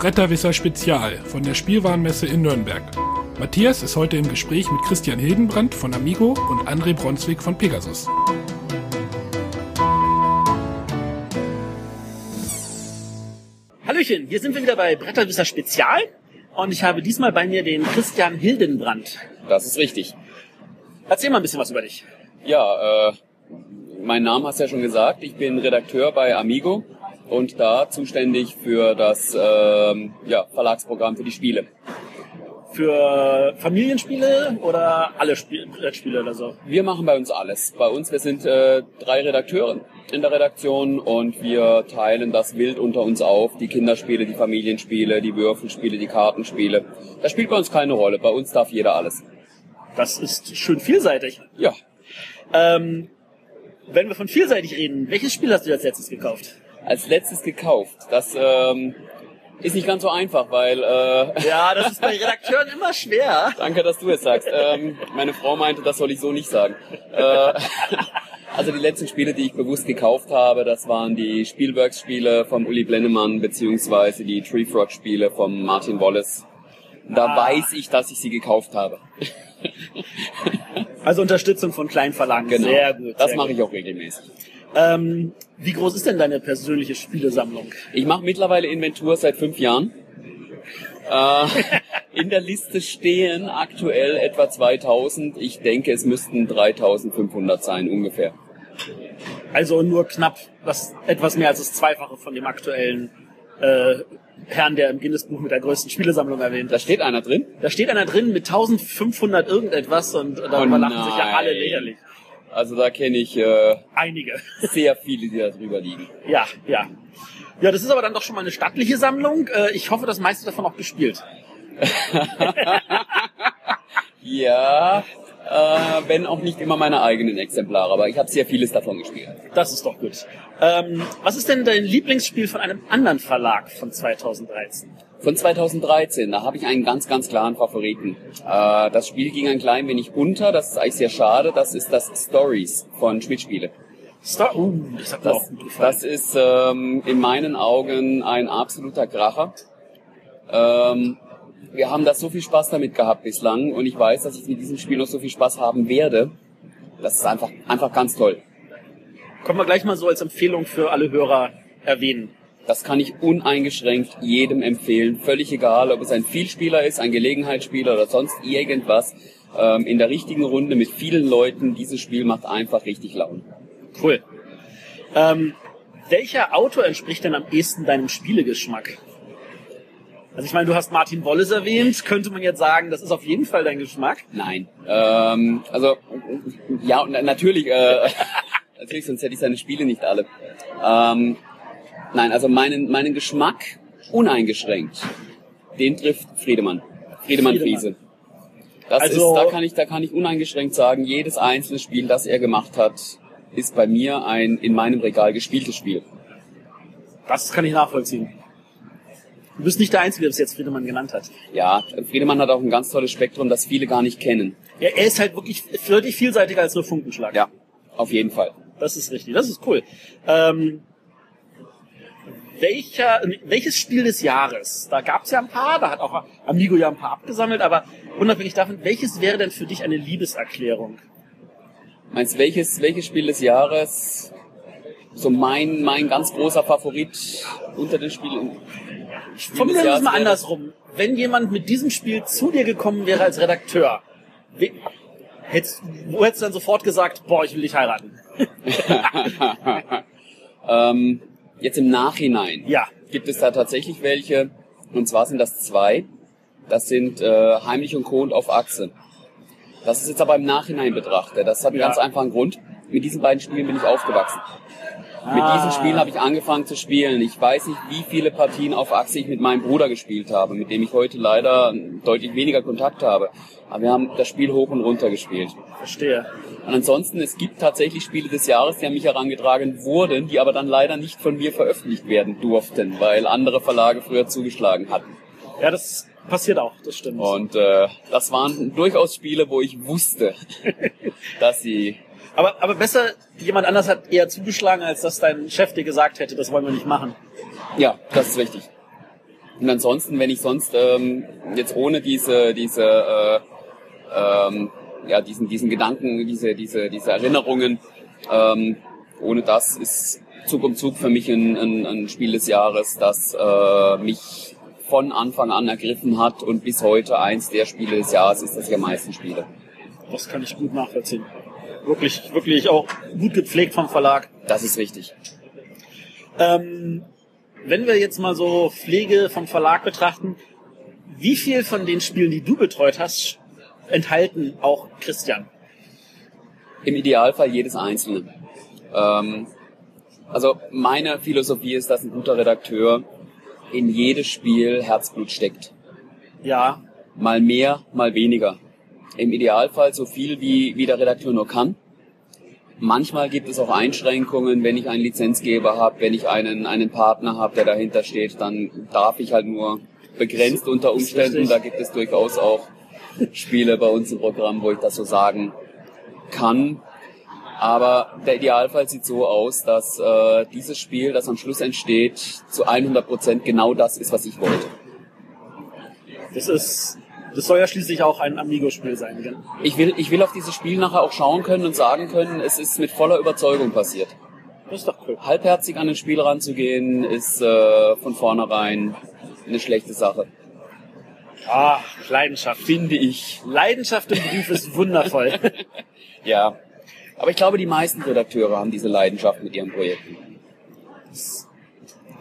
Bretterwisser Spezial von der Spielwarenmesse in Nürnberg. Matthias ist heute im Gespräch mit Christian Hildenbrand von Amigo und André Bronswig von Pegasus. Hallöchen, hier sind wir wieder bei Bretterwisser Spezial und ich habe diesmal bei mir den Christian Hildenbrand. Das ist richtig. Erzähl mal ein bisschen was über dich. Ja, äh, mein Name hast du ja schon gesagt. Ich bin Redakteur bei Amigo und da zuständig für das ähm, ja, Verlagsprogramm für die Spiele. Für Familienspiele oder alle Spiel Brettspiele oder so? Wir machen bei uns alles. Bei uns, wir sind äh, drei Redakteure in der Redaktion und wir teilen das wild unter uns auf. Die Kinderspiele, die Familienspiele, die Würfelspiele, die Kartenspiele. Das spielt bei uns keine Rolle. Bei uns darf jeder alles. Das ist schön vielseitig. Ja, Ähm, wenn wir von vielseitig reden, welches Spiel hast du als letztes gekauft? Als letztes gekauft. Das ähm, ist nicht ganz so einfach, weil äh, Ja, das ist bei Redakteuren immer schwer. Danke, dass du es sagst. Ähm, meine Frau meinte, das soll ich so nicht sagen. Äh, also die letzten Spiele, die ich bewusst gekauft habe, das waren die Spielworks-Spiele vom Uli Blennemann beziehungsweise die Tree Frog-Spiele vom Martin Wallace. Da Ah. weiß ich, dass ich sie gekauft habe. Also Unterstützung von kleinen Verlagen. Genau. Sehr gut. das sehr mache gut. ich auch regelmäßig. Ähm, wie groß ist denn deine persönliche Spielesammlung? Ich mache mittlerweile Inventur seit fünf Jahren. Äh, in der Liste stehen aktuell etwa 2000. Ich denke, es müssten 3500 sein ungefähr. Also nur knapp das etwas mehr als das Zweifache von dem aktuellen äh, Herrn, der im Guinness-Buch mit der größten Spielesammlung erwähnt. Da steht einer drin. Da steht einer drin mit 1500 irgendetwas und da Oh lachen sich ja alle lächerlich. Also da kenne ich äh, Einige. sehr viele, die da drüber liegen. Ja, ja. Ja, das ist aber dann doch schon mal eine stattliche Sammlung. Äh, ich hoffe, das meiste davon auch gespielt. Ja, äh, wenn auch nicht immer meine eigenen Exemplare, aber ich habe sehr vieles davon gespielt. Das ist doch gut. Ähm, was ist denn dein Lieblingsspiel von einem anderen Verlag von 2013? Von 2013, da habe ich einen ganz, ganz klaren Favoriten. Äh, das Spiel ging ein klein wenig unter, das ist eigentlich sehr schade. Das ist das Stories von Schmidt Spiele. Star uh, das hat Das, das ist ähm, in meinen Augen ein absoluter Kracher. Ähm, wir haben da so viel Spaß damit gehabt bislang und ich weiß, dass ich mit diesem Spiel noch so viel Spaß haben werde. Das ist einfach, einfach ganz toll. Können wir gleich mal so als Empfehlung für alle Hörer erwähnen. Das kann ich uneingeschränkt jedem empfehlen. Völlig egal, ob es ein Vielspieler ist, ein Gelegenheitsspieler oder sonst irgendwas. Ähm, in der richtigen Runde mit vielen Leuten, dieses Spiel macht einfach richtig Laune. Cool. Ähm, welcher Autor entspricht denn am ehesten deinem Spielegeschmack? Also ich meine, du hast Martin Wallace erwähnt. Könnte man jetzt sagen, das ist auf jeden Fall dein Geschmack? Nein. Ähm, also, ja, natürlich, äh, natürlich, sonst hätte ich seine Spiele nicht alle. Ähm, nein, also meinen, meinen Geschmack uneingeschränkt, den trifft Friedemann. Friedemann Friedemann. Friese. Das Also- ist, da kann ich, da kann ich uneingeschränkt sagen, jedes einzelne Spiel, das er gemacht hat, ist bei mir ein in meinem Regal gespieltes Spiel. Das kann ich nachvollziehen. Du bist nicht der Einzige, der bis jetzt Friedemann genannt hat. Ja, Friedemann hat auch ein ganz tolles Spektrum, das viele gar nicht kennen. Ja, er ist halt wirklich deutlich vielseitiger als nur Funkenschlag. Ja, auf jeden Fall. Das ist richtig, das ist cool. Ähm, welcher, welches Spiel des Jahres? Da gab es ja ein paar, da hat auch Amigo ja ein paar abgesammelt, aber unabhängig davon, welches wäre denn für dich eine Liebeserklärung? Meinst welches, welches Spiel des Jahres so mein, mein ganz großer Favorit unter den Spielen? Spiel Formulieren wir es mal wäre- andersrum. Wenn jemand mit diesem Spiel zu dir gekommen wäre als Redakteur, hättest, wo hättest du dann sofort gesagt, boah, ich will dich heiraten? ähm, jetzt im Nachhinein Ja. gibt es da tatsächlich welche, und zwar sind das zwei. Das sind äh, Heimlich und und auf Achse. Das ist jetzt aber im Nachhinein betrachtet. Das hat einen Ja. ganz einfachen Grund. Mit diesen beiden Spielen bin ich aufgewachsen. Mit Ah. diesen Spielen habe ich angefangen zu spielen. Ich weiß nicht, wie viele Partien auf Achse ich mit meinem Bruder gespielt habe, mit dem ich heute leider deutlich weniger Kontakt habe. Aber wir haben das Spiel hoch und runter gespielt. Verstehe. Und ansonsten, es gibt tatsächlich Spiele des Jahres, die an mich herangetragen wurden, die aber dann leider nicht von mir veröffentlicht werden durften, weil andere Verlage früher zugeschlagen hatten. Ja, das passiert auch, das stimmt. Und äh, das waren durchaus Spiele, wo ich wusste, dass sie Aber, aber besser, jemand anders hat eher zugeschlagen, als dass dein Chef dir gesagt hätte, das wollen wir nicht machen. Ja, das ist richtig. Und ansonsten, wenn ich sonst ähm, jetzt ohne diese, diese, äh, ähm, ja, diesen, diesen Gedanken, diese, diese, diese Erinnerungen, ähm, ohne das ist Zug um Zug für mich ein, ein, ein Spiel des Jahres, das äh, mich von Anfang an ergriffen hat und bis heute eins der Spiele des Jahres ist, das ich am meisten spiele. Das kann ich gut nachvollziehen. Wirklich, wirklich auch gut gepflegt vom Verlag. Das ist richtig. Ähm, wenn wir jetzt mal so Pflege vom Verlag betrachten, wie viel von den Spielen, die du betreut hast, enthalten auch Christian? Im Idealfall jedes einzelne. Ähm, also meine Philosophie ist, dass ein guter Redakteur in jedes Spiel Herzblut steckt. Ja, Mal mehr, mal weniger. Im Idealfall so viel, wie, wie der Redakteur nur kann. Manchmal gibt es auch Einschränkungen, wenn ich einen Lizenzgeber habe, wenn ich einen, einen Partner habe, der dahinter steht, dann darf ich halt nur begrenzt unter Umständen. Da gibt es durchaus auch Spiele bei uns im Programm, wo ich das so sagen kann. Aber der Idealfall sieht so aus, dass äh, dieses Spiel, das am Schluss entsteht, zu 100 Prozent genau das ist, was ich wollte. das ist, das soll ja schließlich auch ein Amigo-Spiel sein. gell? Ich will, ich will auf dieses Spiel nachher auch schauen können und sagen können, es ist mit voller Überzeugung passiert. Das ist doch cool. Halbherzig an ein Spiel ranzugehen, ist äh, von vornherein eine schlechte Sache. Ah, Leidenschaft. Finde ich. Leidenschaft im Beruf ist wundervoll. Ja. Aber ich glaube, die meisten Redakteure haben diese Leidenschaft mit ihren Projekten. Das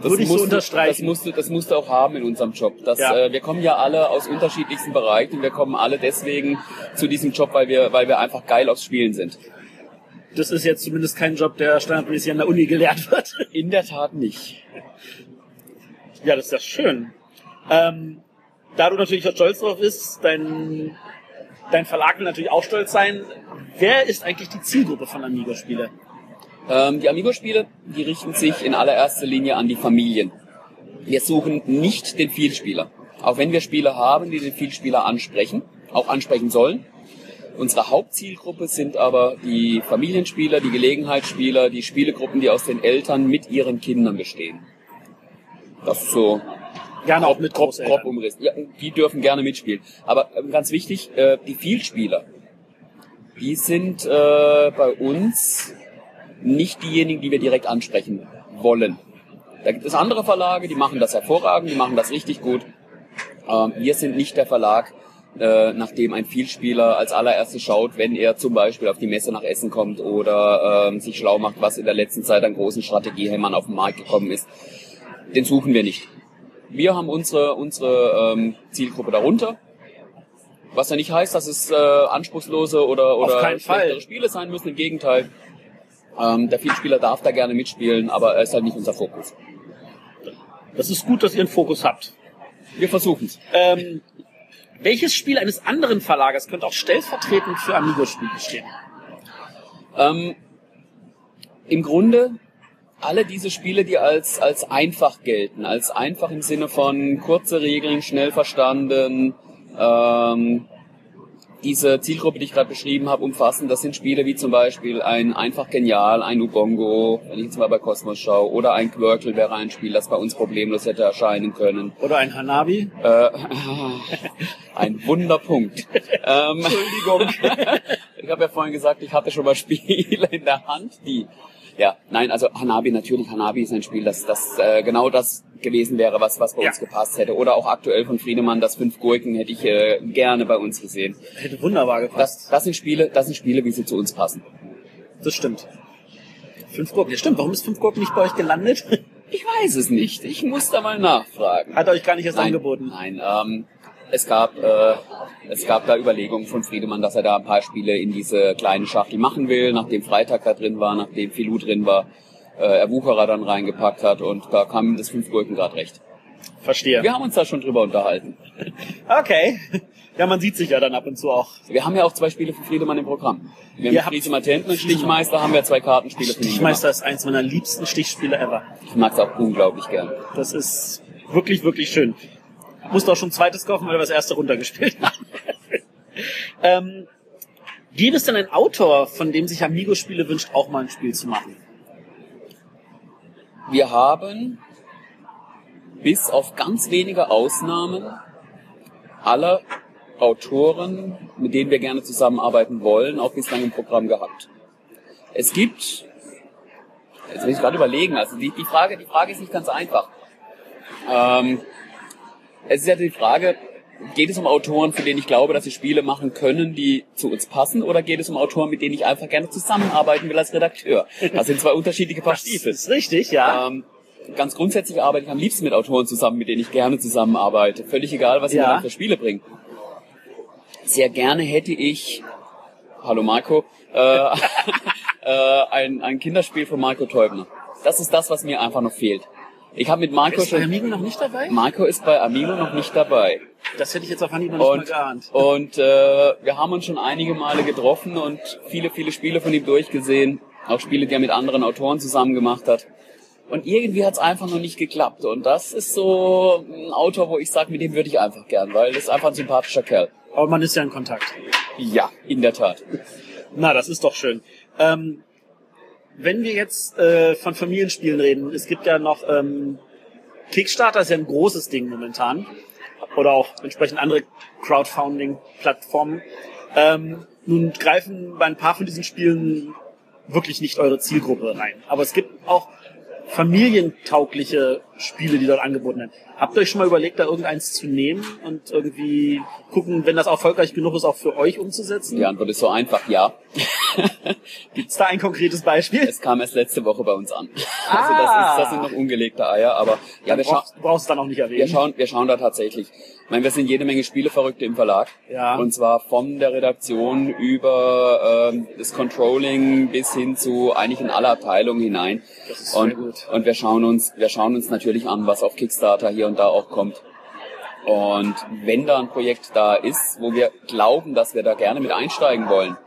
Würde ich so musst du- unterstreichen. Das musst, du, das musst du auch haben in unserem Job. Das, Ja. äh, wir kommen ja alle aus unterschiedlichsten Bereichen und wir kommen alle deswegen zu diesem Job, weil wir, weil wir einfach geil aufs Spielen sind. Das ist jetzt zumindest kein Job, der standardmäßig an der Uni gelehrt wird. In der Tat nicht. Ja, das ist ja schön. Ähm, da du natürlich auch stolz drauf bist, dein, dein Verlag will natürlich auch stolz sein. Wer ist eigentlich die Zielgruppe von Amigo-Spiele? Ähm, die Amigo-Spiele, die richten sich in allererster Linie an die Familien. Wir suchen nicht den Vielspieler. Auch wenn wir Spiele haben, die den Vielspieler ansprechen, auch ansprechen sollen. Unsere Hauptzielgruppe sind aber die Familienspieler, die Gelegenheitsspieler, die Spielegruppen, die aus den Eltern mit ihren Kindern bestehen. Das ist so Gerne auch mit grob, grob umrissen. Ja, die dürfen gerne mitspielen. Aber ähm, ganz wichtig, äh, die Vielspieler, die sind äh, bei uns nicht diejenigen, die wir direkt ansprechen wollen. Da gibt es andere Verlage, die machen das hervorragend, die machen das richtig gut. Ähm, wir sind nicht der Verlag, äh, nachdem ein Vielspieler als allererstes schaut, wenn er zum Beispiel auf die Messe nach Essen kommt oder ähm, sich schlau macht, was in der letzten Zeit an großen Strategiehämmern auf den Markt gekommen ist. Den suchen wir nicht. Wir haben unsere, unsere ähm, Zielgruppe darunter. Was ja nicht heißt, dass es äh, anspruchslose oder, oder schlechtere Fall. Spiele sein müssen. Im Gegenteil. Ähm, der Vielspieler darf da gerne mitspielen, aber er ist halt nicht unser Fokus. Das ist gut, dass ihr einen Fokus habt. Wir versuchen es. Ähm, welches Spiel eines anderen Verlagers könnte auch stellvertretend für Amigo-Spiele stehen? Ähm, Im Grunde alle diese Spiele, die als, als einfach gelten, als einfach im Sinne von kurze Regeln, schnell verstanden, ähm, diese Zielgruppe, die ich gerade beschrieben habe, umfassen, das sind Spiele wie zum Beispiel ein Einfach Genial, ein Ubongo, wenn ich jetzt mal bei Cosmos schaue, oder ein Quirtle wäre ein Spiel, das bei uns problemlos hätte erscheinen können. Oder ein Hanabi? Äh, ein Wunderpunkt. ähm, Entschuldigung. ich habe ja vorhin gesagt, ich hatte schon mal Spiele in der Hand, die. Ja, nein, also Hanabi natürlich. Hanabi ist ein Spiel, das, das äh, genau das gewesen wäre, was, was bei Ja. uns gepasst hätte. Oder auch aktuell von Friedemann, das Fünf Gurken hätte ich äh, gerne bei uns gesehen. Hätte wunderbar Das, gepasst. das sind Spiele, das sind Spiele, wie sie zu uns passen. Das stimmt. Fünf Gurken. Ja, stimmt. Warum ist Fünf Gurken nicht bei euch gelandet? Ich weiß es nicht. Ich muss da mal nachfragen. Hat euch gar nicht erst Nein, angeboten. Nein, ähm, es gab äh, es gab da Überlegungen von Friedemann, dass er da ein paar Spiele in diese kleine Schachtel machen will, nachdem Freitag da drin war, nachdem Filou drin war, äh, er Wucherer dann reingepackt hat und da kam ihm das fünf Gurken gerade recht. Verstehe. Wir haben uns da schon drüber unterhalten. Okay. Ja, man sieht sich ja dann ab und zu auch. Wir haben ja auch zwei Spiele für Friedemann im Programm. Wir haben Ihr mit habt- Friese Matenten und Stichmeister haben wir zwei Kartenspiele für Stichmeister ist eins meiner liebsten Stichspiele ever. Ich mag es auch unglaublich gern. Das ist wirklich, wirklich schön. Musste auch schon zweites kaufen, weil wir das erste runtergespielt haben. ähm, gäbe es denn einen Autor, von dem sich Amigo-Spiele wünscht, auch mal ein Spiel zu machen? Wir haben bis auf ganz wenige Ausnahmen aller Autoren, mit denen wir gerne zusammenarbeiten wollen, auch bislang im Programm gehabt. Es gibt, jetzt muss ich gerade überlegen, also die, die, Frage, die Frage ist nicht ganz einfach. Ähm, es ist ja die Frage, geht es um Autoren, für denen ich glaube, dass sie Spiele machen können, die zu uns passen, oder geht es um Autoren, mit denen ich einfach gerne zusammenarbeiten will als Redakteur? Das sind zwei unterschiedliche Paar Stiefel. Das ist richtig, ja. Ähm, ganz grundsätzlich arbeite ich am liebsten mit Autoren zusammen, mit denen ich gerne zusammenarbeite. Völlig egal, was sie Ja. mir dann für Spiele bringen. Sehr gerne hätte ich, hallo Marco, äh, äh, ein, ein Kinderspiel von Marco Teubner. Das ist das, was mir einfach noch fehlt. Ich habe mit Marco Ist schon... Amigo noch nicht dabei? Marco ist bei Amigo noch nicht dabei. Das hätte ich jetzt auf Anhieb noch nicht mal Und, geahnt. und äh, wir haben uns schon einige Male getroffen und viele, viele Spiele von ihm durchgesehen. Auch Spiele, die er mit anderen Autoren zusammen gemacht hat. Und irgendwie hat es einfach noch nicht geklappt. Und das ist so ein Autor, wo ich sage, mit dem würde ich einfach gern, weil das ist einfach ein sympathischer Kerl. Aber man ist ja in Kontakt. Ja, in der Tat. Na, das ist doch schön. Ähm, wenn wir jetzt äh, von Familienspielen reden, es gibt ja noch ähm, Kickstarter ist ja ein großes Ding momentan. Oder auch entsprechend andere Crowdfunding-Plattformen. Ähm, nun greifen bei ein paar von diesen Spielen wirklich nicht eure Zielgruppe rein. Aber es gibt auch familientaugliche Spiele, die dort angeboten werden. Habt ihr euch schon mal überlegt, da irgendeins zu nehmen und irgendwie gucken, wenn das erfolgreich genug ist, auch für euch umzusetzen? Die Antwort ist so einfach, ja. Gibt's da ein konkretes Beispiel? Es kam erst letzte Woche bei uns an. Also das, ist, das sind noch ungelegte Eier, aber ja, wir, du scha brauchst, brauchst dann auch nicht erwähnen. wir, schauen, wir schauen da tatsächlich. Ich meine, wir sind jede Menge Spieleverrückte im Verlag. Ja. Und zwar von der Redaktion über ähm, das Controlling bis hin zu eigentlich in alle Abteilungen hinein. Das ist sehr und, gut. und wir schauen uns, wir schauen uns natürlich an, was auf Kickstarter hier und da auch kommt. Und wenn da ein Projekt da ist, wo wir glauben, dass wir da gerne mit einsteigen wollen,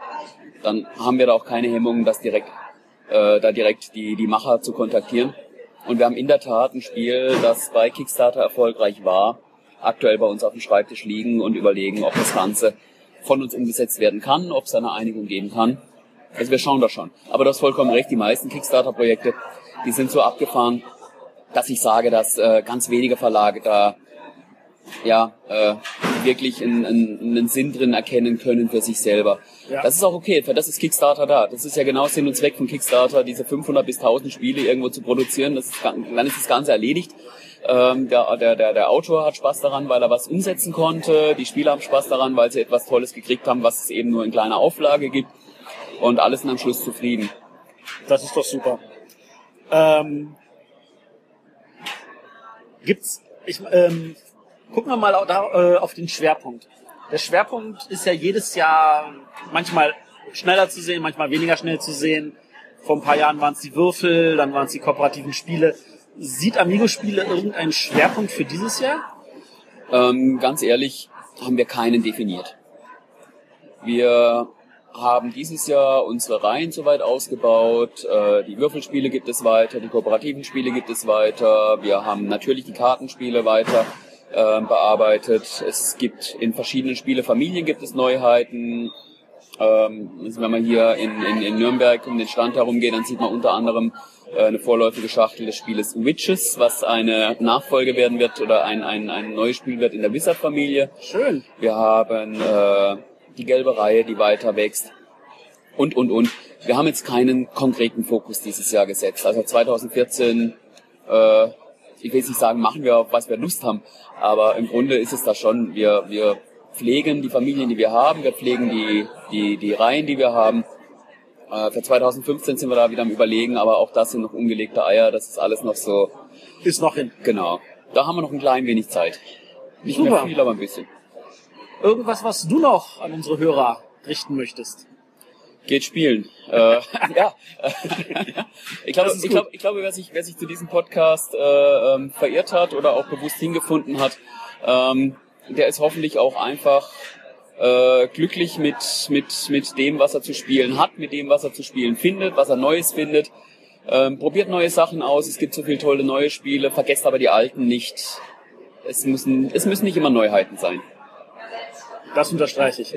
dann haben wir da auch keine Hemmungen, das direkt, äh, da direkt die, die Macher zu kontaktieren. Und wir haben in der Tat ein Spiel, das bei Kickstarter erfolgreich war, aktuell bei uns auf dem Schreibtisch liegen und überlegen, ob das Ganze von uns umgesetzt werden kann, ob es eine Einigung geben kann. Also wir schauen da schon. Aber du hast vollkommen recht, die meisten Kickstarter-Projekte, die sind so abgefahren, dass ich sage, dass äh, ganz wenige Verlage da ja äh, wirklich einen, einen, Sinn drin erkennen können für sich selber. Ja. Das ist auch okay, für das ist Kickstarter da. Das ist ja genau Sinn und Zweck von Kickstarter, diese 500 bis 1000 Spiele irgendwo zu produzieren. Das ist, dann ist das Ganze erledigt. Ähm, der, der, der, der Autor hat Spaß daran, weil er was umsetzen konnte. Die Spieler haben Spaß daran, weil sie etwas Tolles gekriegt haben, was es eben nur in kleiner Auflage gibt. Und alle sind am Schluss zufrieden. Das ist doch super. Ähm, gibt's, ich, ähm, gucken wir mal da, äh, auf den Schwerpunkt. Der Schwerpunkt ist ja jedes Jahr manchmal schneller zu sehen, manchmal weniger schnell zu sehen. Vor ein paar Jahren waren es die Würfel, dann waren es die kooperativen Spiele. Sieht Amigo-Spiele irgendeinen Schwerpunkt für dieses Jahr? Ähm, ganz ehrlich, haben wir keinen definiert. Wir haben dieses Jahr unsere Reihen soweit ausgebaut. Äh, die Würfelspiele gibt es weiter, die kooperativen Spiele gibt es weiter. Wir haben natürlich die Kartenspiele weiter äh, bearbeitet. Es gibt in verschiedenen Spielefamilien gibt es Neuheiten. Ähm, also wenn man hier in, in, in Nürnberg um den Stand herumgeht, dann sieht man unter anderem äh, eine vorläufige Schachtel des Spieles Witches, was eine Nachfolge werden wird oder ein, ein, ein neues Spiel wird in der Wizard-Familie. Schön. Wir haben äh, die gelbe Reihe, die weiter wächst. Und, und, und. Wir haben jetzt keinen konkreten Fokus dieses Jahr gesetzt. Also 2014, äh, ich will jetzt nicht sagen, machen wir, auf was wir Lust haben. Aber im Grunde ist es da schon, wir, wir pflegen die Familien, die wir haben. Wir pflegen die, die, die Reihen, die wir haben. Äh, für 2015 sind wir da wieder am Überlegen, aber auch das sind noch ungelegte Eier. Das ist alles noch so, Ist noch hin. genau. Da haben wir noch ein klein wenig Zeit. Nicht mehr Super. viel, aber ein bisschen. Irgendwas, was du noch an unsere Hörer richten möchtest? Geht spielen. Äh, ja. ich glaube, ich glaube, ich glaube, wer sich, wer sich zu diesem Podcast äh, ähm, verirrt hat oder auch bewusst hingefunden hat, ähm, der ist hoffentlich auch einfach äh, glücklich mit, mit, mit dem, was er zu spielen hat, mit dem, was er zu spielen findet, was er Neues findet. Ähm, probiert neue Sachen aus. Es gibt so viele tolle neue Spiele. Vergesst aber die alten nicht. Es müssen, es müssen nicht immer Neuheiten sein. Das unterstreiche ich.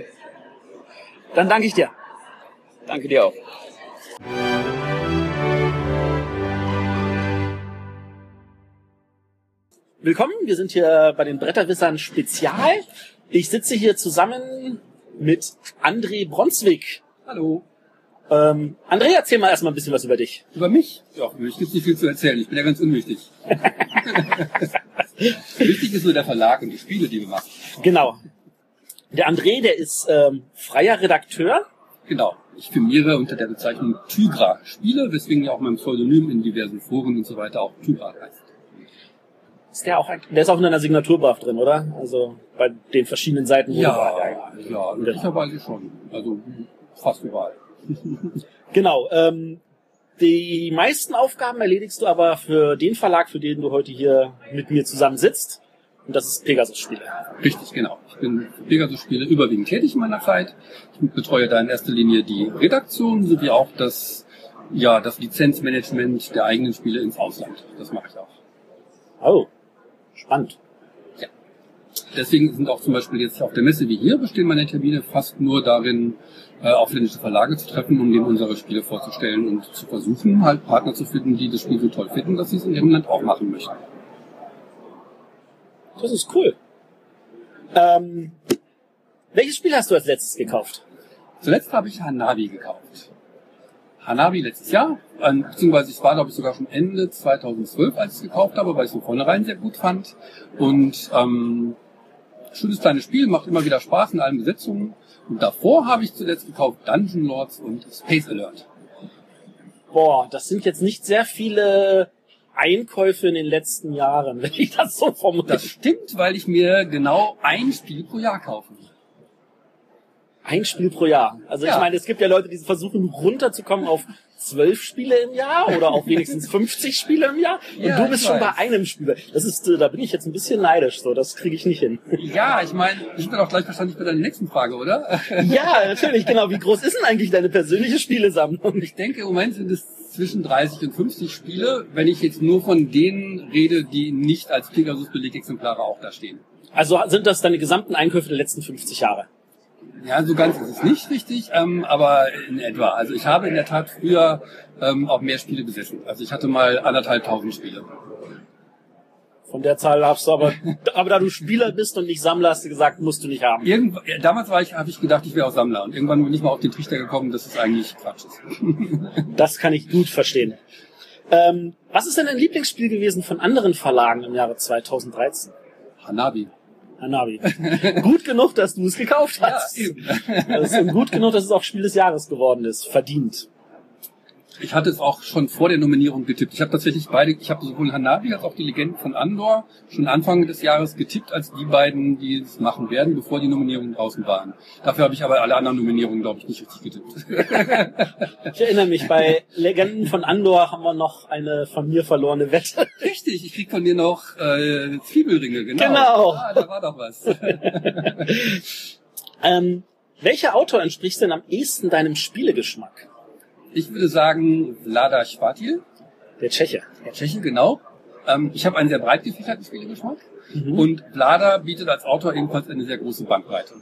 Dann danke ich dir. Danke dir auch. willkommen. Wir sind hier bei den Bretterwissern Spezial. Ich sitze hier zusammen mit André Bronswig. Hallo. Ähm, André, erzähl mal erstmal ein bisschen was über dich. Über mich? Ja, über mich gibt's nicht viel zu erzählen. Ich bin ja ganz unwichtig. Wichtig ist nur der Verlag und die Spiele, die wir machen. Genau. Der André, der ist ähm, freier Redakteur. Genau. Ich firmiere unter der Bezeichnung Tygra Spiele, weswegen ja auch mein Pseudonym in diversen Foren und so weiter auch Tygra heißt. Ist der auch, der ist auch in einer Signaturbuff drin, oder? Also bei den verschiedenen Seiten. du- Ja, ja, möglicherweise schon. Also fast überall. Genau. Ähm, die meisten Aufgaben erledigst du aber für den Verlag, für den du heute hier mit mir zusammen sitzt. Und das ist Pegasus Spiele. Richtig, genau. Ich bin für Pegasus-Spiele überwiegend tätig in meiner Zeit. Ich betreue da in erster Linie die Redaktion sowie auch das, ja, das Lizenzmanagement der eigenen Spiele ins Ausland. Das mache ich auch. Oh, spannend. Deswegen sind auch zum Beispiel jetzt auf der Messe wie hier bestehen meine Termine fast nur darin, äh, ausländische Verlage zu treffen, um denen unsere Spiele vorzustellen und zu versuchen, halt Partner zu finden, die das Spiel so toll finden, dass sie es in ihrem Land auch machen möchten. Das ist cool. Ähm, welches Spiel hast du als letztes gekauft? Zuletzt habe ich Hanabi gekauft. Hanabi letztes Jahr, äh, beziehungsweise es war glaube ich sogar schon Ende 2012, als ich es gekauft habe, weil ich es von vornherein sehr gut fand. Und ähm, schönes kleines Spiel, macht immer wieder Spaß in allen Besetzungen. Und davor habe ich zuletzt gekauft Dungeon Lords und Space Alert. Boah, das sind jetzt nicht sehr viele Einkäufe in den letzten Jahren, wenn ich das so formuliere. Das stimmt, weil ich mir genau ein Spiel pro Jahr kaufe. Ein Spiel pro Jahr. Also ich Ja. meine, es gibt ja Leute, die versuchen runterzukommen auf zwölf Spiele im Jahr oder auch wenigstens 50 Spiele im Jahr. Und Ja, du bist ich schon bei einem Spiel. Das ist, äh, da bin ich jetzt ein bisschen neidisch. So, das kriege ich nicht hin. Ja, ich meine, wir sind dann auch gleich wahrscheinlich bei deiner nächsten Frage, oder? ja, natürlich, genau. Wie groß ist denn eigentlich deine persönliche Spielesammlung? Ich denke, im Moment sind es zwischen 30 und 50 Spiele, wenn ich jetzt nur von denen rede, die nicht als Pegasus-Belegexemplare auch da stehen. Also sind das deine gesamten Einkäufe der letzten 50 Jahre? Ja, so ganz ist es nicht richtig, ähm, aber in etwa. Also ich habe in der Tat früher ähm, auch mehr Spiele besessen. Also ich hatte mal anderthalb tausend Spiele. Von der Zahl hast du aber, aber da du Spieler bist und nicht Sammler, hast du gesagt, musst du nicht haben. Irgendw ja, damals war ich, habe ich gedacht, ich wäre auch Sammler. Und irgendwann bin ich mal auf den Trichter gekommen, dass es eigentlich Quatsch ist. Das kann ich gut verstehen. Ähm, was ist denn dein Lieblingsspiel gewesen von anderen Verlagen im Jahre 2013? Hanabi. Hanabi. gut genug, dass du es gekauft hast. eben. Das ist gut genug, dass es auch Spiel des Jahres geworden ist. Verdient. Ich hatte es auch schon vor der Nominierung getippt. Ich habe tatsächlich beide, ich habe sowohl Hanabi als auch die Legenden von Andor schon Anfang des Jahres getippt als die beiden, die es machen werden, bevor die Nominierungen draußen waren. Dafür habe ich aber alle anderen Nominierungen, glaube ich, nicht richtig getippt. Ich erinnere mich, bei Legenden von Andor haben wir noch eine von mir verlorene Wette. Richtig, ich krieg von dir noch äh, Zwiebelringe, genau. Genau. Ah, da war doch was. Ähm, welcher Autor entspricht denn am ehesten deinem Spielegeschmack? Ich würde sagen Vlada Schwatil, Der Tscheche. der Tscheche, genau. Ähm, ich habe einen sehr breit gefächerten Spielegeschmack. Mhm. Und Vlada bietet als Autor ebenfalls eine sehr große Bandbreite.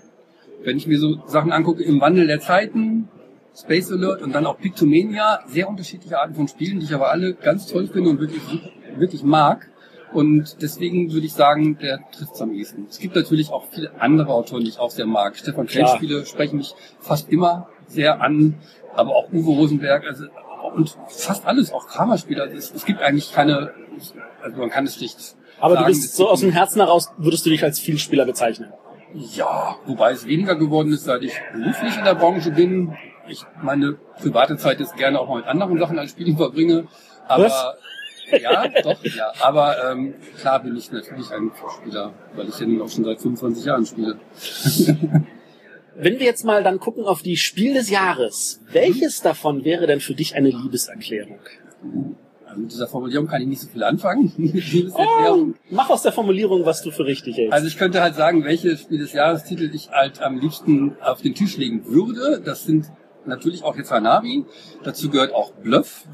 Wenn ich mir so Sachen angucke, im Wandel der Zeiten, Space Alert und dann auch Pictomania, sehr unterschiedliche Arten von Spielen, die ich aber alle ganz toll finde und wirklich, wirklich mag. Und deswegen würde ich sagen, der trifft am ehesten. Es gibt natürlich auch viele andere Autoren, die ich auch sehr mag. Stefan Klenk Klar. Spiele sprechen mich fast immer sehr an, aber auch Uwe Rosenberg, also und fast alles, auch Kramer-Spiele. Also es, es gibt eigentlich keine, also man kann es nicht Aber du sagen, bist es so aus dem Herzen heraus, würdest du dich als Vielspieler bezeichnen? ja, wobei es weniger geworden ist, seit ich beruflich in der Branche bin. Ich meine private Zeit jetzt gerne auch mal mit anderen Sachen als Spielen verbringe. Aber Was? ja, doch, ja. Aber ähm, klar bin ich natürlich ein Spieler, weil ich ja nun auch schon seit 25 Jahren spiele. Wenn wir jetzt mal dann gucken auf die Spiel des Jahres, welches davon wäre denn für dich eine Liebeserklärung? Also mit dieser Formulierung kann ich nicht so viel anfangen. Oh, mach aus der Formulierung, was du für richtig hältst. Also ich könnte halt sagen, welche Spiel des Jahrestitel ich halt am liebsten auf den Tisch legen würde. Das sind natürlich auch jetzt Hanabi. Dazu gehört auch Bluff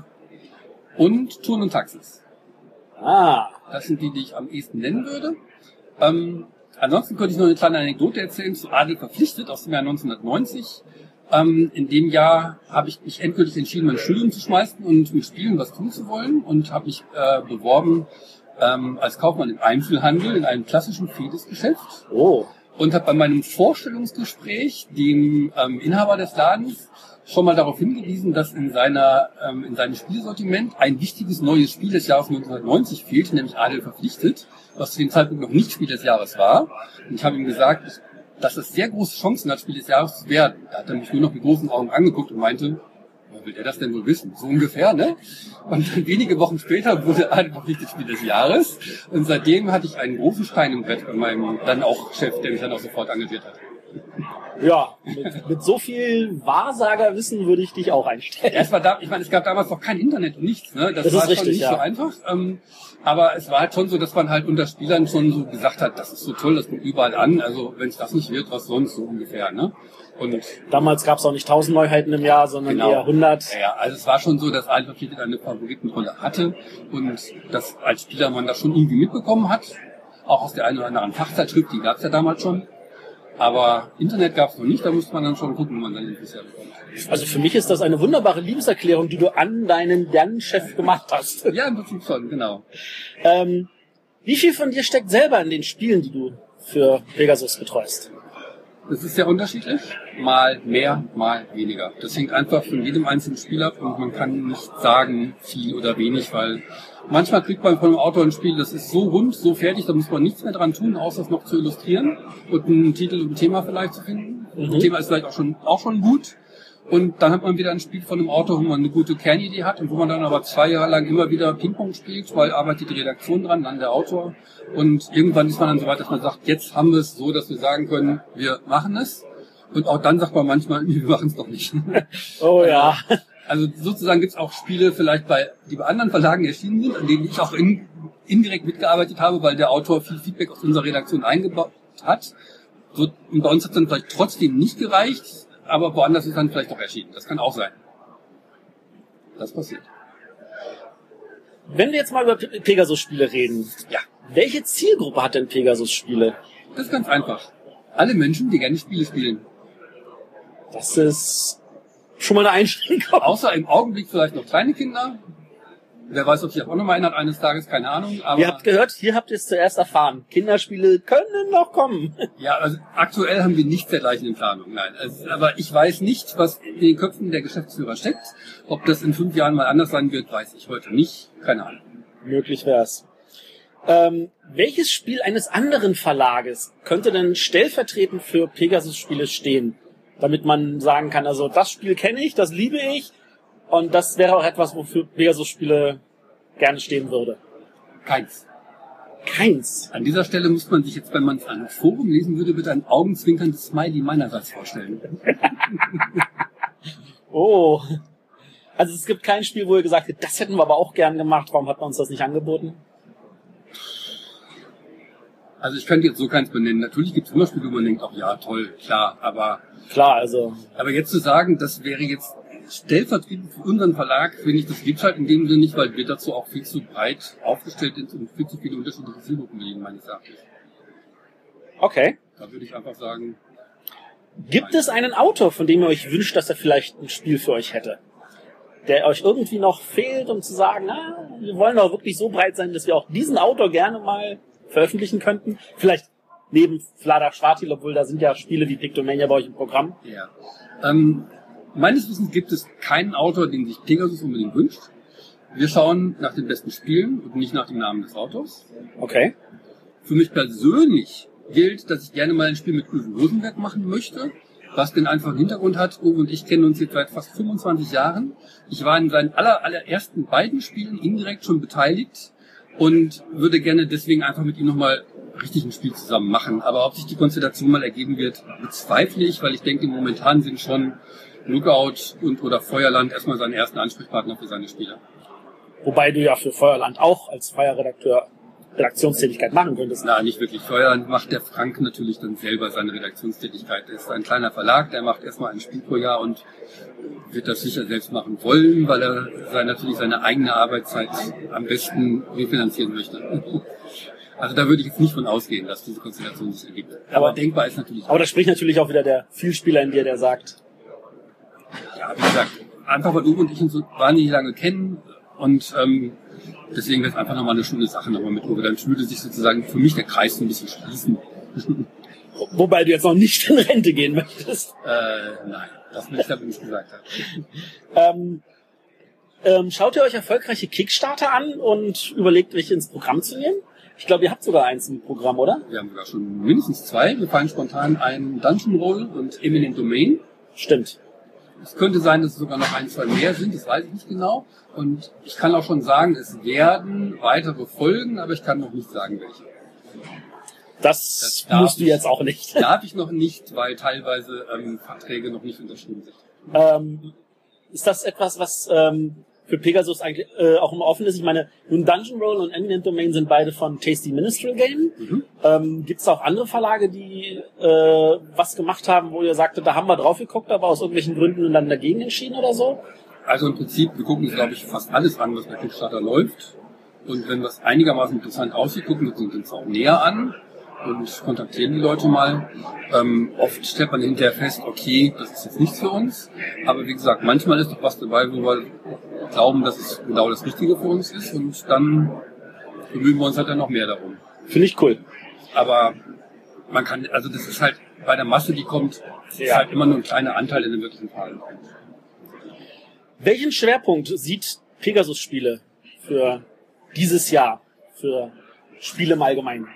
und Turn und Taxis. ah, Das sind die, die ich am ehesten nennen würde. Ähm, ansonsten könnte ich noch eine kleine Anekdote erzählen zu Adel verpflichtet aus dem Jahr 1990. Ähm, in dem Jahr habe ich mich endgültig entschieden, mein Studium zu schmeißen und mit Spielen was tun zu wollen und habe mich äh, beworben ähm, als Kaufmann im Einzelhandel in einem klassischen Fidesgeschäft Oh. Und habe bei meinem Vorstellungsgespräch dem ähm, Inhaber des Ladens schon mal darauf hingewiesen, dass in seiner ähm, in seinem Spielsortiment ein wichtiges neues Spiel des Jahres 1990 fehlt, nämlich Adel verpflichtet, was zu dem Zeitpunkt noch nicht Spiel des Jahres war. Und ich habe ihm gesagt, dass es sehr große Chancen hat, Spiel des Jahres zu werden. Da hat er mich nur noch mit großen Augen angeguckt und meinte, will der das denn wohl wissen? So ungefähr, ne? Und wenige Wochen später wurde verpflichtet Spiel des Jahres. Und seitdem hatte ich einen großen Stein im Brett bei meinem dann auch Chef, der mich dann auch sofort engagiert hat. Ja, mit, mit so viel Wahrsagerwissen würde ich dich auch einstellen. Ja, es war da, ich meine, es gab damals noch kein Internet und nichts, ne? Das, Das war ist schon richtig, nicht ja. so einfach. Ähm, aber es war halt schon so, dass man halt unter Spielern schon so gesagt hat, das ist so toll, das kommt überall an. Also wenn es das nicht wird, was sonst so ungefähr, ne? Und Damals gab es auch nicht 1000 Neuheiten im Jahr, sondern Genau. eher 100. Ja, also es war schon so, dass Alpha Fleet eine Favoritenrolle hatte und dass als Spieler man das schon irgendwie mitbekommen hat. Auch aus der einen oder anderen Fachzeitschrift, die gab es ja damals schon. Aber Internet gab es noch nicht, da musste man dann schon gucken, wo man seine Infos herbekommt. Also für mich ist das eine wunderbare Liebeserklärung, die du an deinen Jan-Chef gemacht hast. Ja, im Prinzip schon, genau. Ähm, wie viel von dir steckt selber in den Spielen, die du für Pegasus betreust? Das ist sehr unterschiedlich. Mal mehr, mal weniger. Das hängt einfach von jedem einzelnen Spiel ab und man kann nicht sagen, viel oder wenig, weil manchmal kriegt man von einem Autor ein Spiel, das ist so rund, so fertig, da muss man nichts mehr dran tun, außer es noch zu illustrieren und einen Titel und ein Thema vielleicht zu finden. Ein Thema ist vielleicht auch schon, auch schon gut. Und dann hat man wieder ein Spiel von einem Autor, wo man eine gute Kernidee hat und wo man dann aber zwei Jahre lang immer wieder Ping-Pong spielt, weil arbeitet die Redaktion dran, dann der Autor. Und irgendwann ist man dann so weit, dass man sagt, jetzt haben wir es so, dass wir sagen können, wir machen es. Und auch dann sagt man manchmal, wir machen es doch nicht. Oh ja. Also sozusagen gibt es auch Spiele vielleicht bei, die bei anderen Verlagen erschienen sind, an denen ich auch in, indirekt mitgearbeitet habe, weil der Autor viel Feedback aus unserer Redaktion eingebaut hat. So, und bei uns hat es dann vielleicht trotzdem nicht gereicht, aber woanders ist dann vielleicht doch erschienen. Das kann auch sein. Das passiert. Wenn wir jetzt mal über Pe- Pegasus-Spiele reden, Ja, welche Zielgruppe hat denn Pegasus-Spiele? das ist ganz einfach. Alle Menschen, die gerne Spiele spielen. Das ist schon mal eine Einschränkung. Außer im Augenblick vielleicht noch kleine Kinder. Wer weiß, ob sich das auch nochmal ändert eines Tages, keine Ahnung. Aber Ihr habt gehört, hier habt ihr es zuerst erfahren. Kinderspiele können noch kommen. Ja, also aktuell haben wir nichts dergleichen in Planung, nein. Also, aber ich weiß nicht, was in den Köpfen der Geschäftsführer steckt. Ob das in fünf Jahren mal anders sein wird, weiß ich heute nicht. Keine Ahnung. Möglich wär's. Ähm, welches Spiel eines anderen Verlages könnte denn stellvertretend für Pegasus-Spiele stehen? Damit man sagen kann, also das Spiel kenne ich, das liebe ich und das wäre auch etwas, wofür Pegasus-Spiele gerne stehen würde. Keins. Keins. An dieser Stelle muss man sich jetzt, wenn man es an einem Forum lesen würde, bitte ein augenzwinkerndes Smiley meinerseits vorstellen. Oh. Also es gibt kein Spiel, wo ihr gesagt habt, das hätten wir aber auch gern gemacht, warum hat man uns das nicht angeboten? Also ich könnte jetzt so keins benennen. Natürlich gibt es immer Spiele, wo man denkt, ach ja, toll, klar, aber Klar, also Aber jetzt zu sagen, das wäre jetzt stellvertretend für unseren Verlag, finde ich, das gibt's halt in dem Sinne nicht, weil wir dazu auch viel zu breit aufgestellt sind und viel zu viele unterschiedliche Zielgruppen bedienen, meines Erachtens. okay. Da würde ich einfach sagen, Gibt es einen Autor, von dem ihr euch wünscht, dass er vielleicht ein Spiel für euch hätte? Der euch irgendwie noch fehlt, um zu sagen, na, wir wollen doch wirklich so breit sein, dass wir auch diesen Autor gerne mal veröffentlichen könnten. Vielleicht neben Vlada Schwartil, obwohl da sind ja Spiele wie Pictomania bei euch im Programm. ja. Ähm, meines Wissens gibt es keinen Autor, den sich Pegasus unbedingt wünscht. Wir schauen nach den besten Spielen und nicht nach dem Namen des Autors. Okay. Für mich persönlich gilt, dass ich gerne mal ein Spiel mit Uwe Rosenberg machen möchte, was den einfachen Hintergrund hat. Uwe und ich kennen uns jetzt seit fast 25 Jahren. Ich war in seinen aller, allerersten beiden Spielen indirekt schon beteiligt und würde gerne deswegen einfach mit ihm nochmal richtig ein Spiel zusammen machen. Aber ob sich die Konstellation mal ergeben wird, bezweifle ich, weil ich denke, momentan sind schon Lookout und oder Feuerland erstmal seine ersten Ansprechpartner für seine Spieler. Wobei du ja für Feuerland auch als freier Redakteur Redaktionstätigkeit machen könntest. Na, nicht wirklich. Feuerland macht der Frank natürlich dann selber seine Redaktionstätigkeit. Er ist ein kleiner Verlag, der macht erstmal ein Spiel pro Jahr und wird das sicher selbst machen wollen, weil er natürlich seine eigene Arbeitszeit am besten refinanzieren möchte. Also da würde ich jetzt nicht von ausgehen, dass diese Konstellation sich ergibt. Aber, Aber- denkbar ist natürlich. Aber da spricht natürlich auch wieder der Vielspieler in dir, der sagt, ja, wie gesagt, einfach weil Uwe und ich uns so wahnsinnig lange kennen und ähm, Deswegen wäre es einfach nochmal eine schöne Sache nochmal mit Uwe. Dann würde sich sozusagen für mich der Kreis so ein bisschen schließen. Wobei du jetzt noch nicht in Rente gehen möchtest. Äh, nein, das will ich nicht gesagt haben. Ähm, ähm, schaut ihr euch erfolgreiche Kickstarter an und überlegt, welche ins Programm zu nehmen? Ich glaube, ihr habt sogar eins im Programm, oder? Wir haben sogar schon mindestens zwei. Wir fallen spontan ein Dungeon Roll und Eminent Domain. Stimmt. Es könnte sein, dass es sogar noch ein, zwei mehr sind, das weiß ich nicht genau. Und ich kann auch schon sagen, es werden weitere folgen, aber ich kann noch nicht sagen, welche. Das, Das musst du jetzt auch nicht. Darf ich noch nicht, weil teilweise ähm, Verträge noch nicht unterschrieben sind. Ähm, ist das etwas, was ähm, für Pegasus eigentlich äh, auch immer offen ist? Ich meine, nun Dungeon Roll und Eminent Domain sind beide von Tasty Minstrel Game. Mhm. Ähm, Gibt es auch andere Verlage, die äh, was gemacht haben, wo ihr sagte, da haben wir drauf geguckt, aber aus irgendwelchen Gründen dann dagegen entschieden oder so? Also im Prinzip, wir gucken uns, glaube ich, fast alles an, was bei Kickstarter läuft. Und wenn was einigermaßen interessant aussieht, gucken wir uns das auch näher an und kontaktieren die Leute mal. Ähm, oft stellt man hinterher fest, okay, das ist jetzt nichts für uns. Aber wie gesagt, manchmal ist doch was dabei, wo wir glauben, dass es genau das Richtige für uns ist. Und dann bemühen wir uns halt dann noch mehr darum. Finde ich cool. Aber man kann, also das ist halt bei der Masse, die kommt, ist Ja. halt immer nur ein kleiner Anteil in den wirklichen Fall. Welchen Schwerpunkt sieht Pegasus-Spiele für dieses Jahr, für Spiele im Allgemeinen?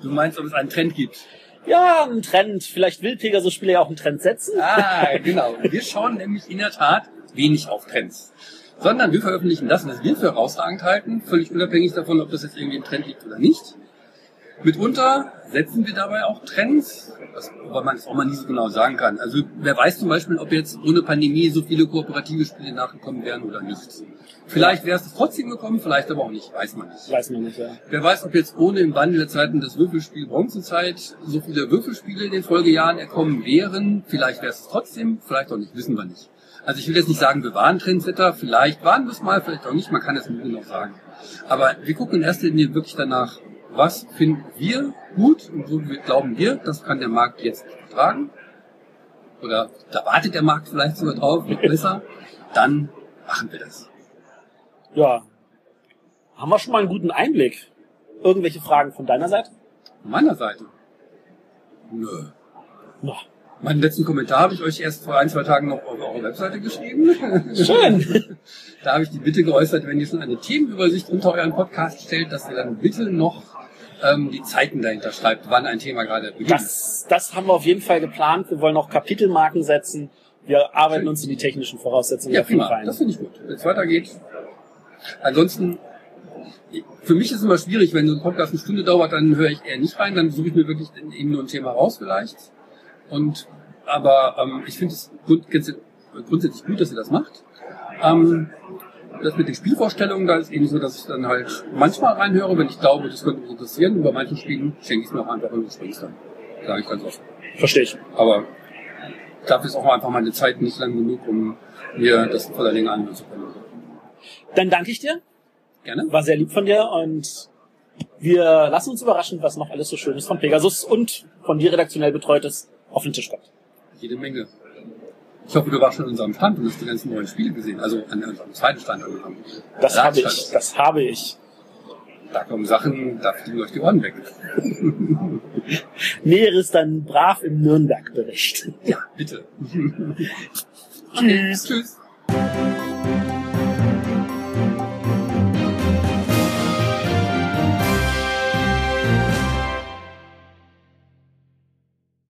Du meinst, ob es einen Trend gibt? Ja, ein Trend. Vielleicht will Pegasus-Spiele ja auch einen Trend setzen. Ah, genau. Wir schauen nämlich in der Tat wenig auf Trends. Sondern wir veröffentlichen das, was wir für herausragend halten, völlig unabhängig davon, ob das jetzt irgendwie im Trend liegt oder nicht. Mitunter setzen wir dabei auch Trends, was, wobei man es auch mal nie so genau sagen kann. Also wer weiß zum Beispiel, ob jetzt ohne Pandemie so viele kooperative Spiele nachgekommen wären oder nicht. Vielleicht wäre es trotzdem gekommen, vielleicht aber auch nicht, weiß man nicht. Weiß man nicht, ja. Wer weiß, ob jetzt ohne im Wandel der Zeiten das Würfelspiel Bronzezeit so viele Würfelspiele in den Folgejahren erkommen wären. Vielleicht wäre es trotzdem, vielleicht auch nicht, wissen wir nicht. Also ich will jetzt nicht sagen, wir waren Trendsetter, vielleicht waren wir es mal, vielleicht auch nicht, man kann es nicht genau sagen. Aber wir gucken in erster Linie wirklich danach, was finden wir gut und wo glauben wir, das kann der Markt jetzt tragen. Oder da wartet der Markt vielleicht sogar drauf, wird besser. Dann machen wir das. Ja. Haben wir schon mal einen guten Einblick? Irgendwelche Fragen von deiner Seite? Von meiner Seite. Nö. Ja. Meinen letzten Kommentar habe ich euch erst vor ein, zwei Tagen noch auf eure Webseite geschrieben. Schön. da habe ich die Bitte geäußert, wenn ihr schon eine Themenübersicht unter euren Podcast stellt, dass ihr dann bitte noch ähm, die Zeiten dahinter schreibt, wann ein Thema gerade beginnt. Das, das haben wir auf jeden Fall geplant. Wir wollen noch Kapitelmarken setzen. Wir arbeiten Schön. uns in die technischen Voraussetzungen ja, prima. Fall Das finde ich gut. Wenn es weitergeht. Ansonsten, für mich ist es immer schwierig, wenn so ein Podcast eine Stunde dauert, dann höre ich eher nicht rein, dann suche ich mir wirklich eben nur ein Thema raus vielleicht. Und aber ähm, ich finde es grund grundsätzlich gut, dass ihr das macht. Ähm, das mit den Spielvorstellungen, da ist eben so, dass ich dann halt manchmal reinhöre, wenn ich glaube, das könnte mich interessieren. Und bei manchen Spielen schenke ich es mir auch einfach und spring's dann. Sage ich ganz offen. Verstehe ich. Aber dafür ist auch einfach meine Zeit nicht lang genug, um mir das in voller Länge anhören zu können. Dann danke ich dir. Gerne. War sehr lieb von dir und wir lassen uns überraschen, was noch alles so Schönes von Pegasus und von dir redaktionell betreutes auf den Tisch kommt. Jede Menge. Ich hoffe, du warst schon an unserem Stand und hast die ganzen neuen Spiele gesehen. Also an unserem zweiten Stand. Das habe ich. Das habe ich. Da kommen Sachen, da fliegen euch die Ohren weg. Näheres dann brav im Nürnberg-Bericht. Ja, bitte. Tschüss. Tschüss.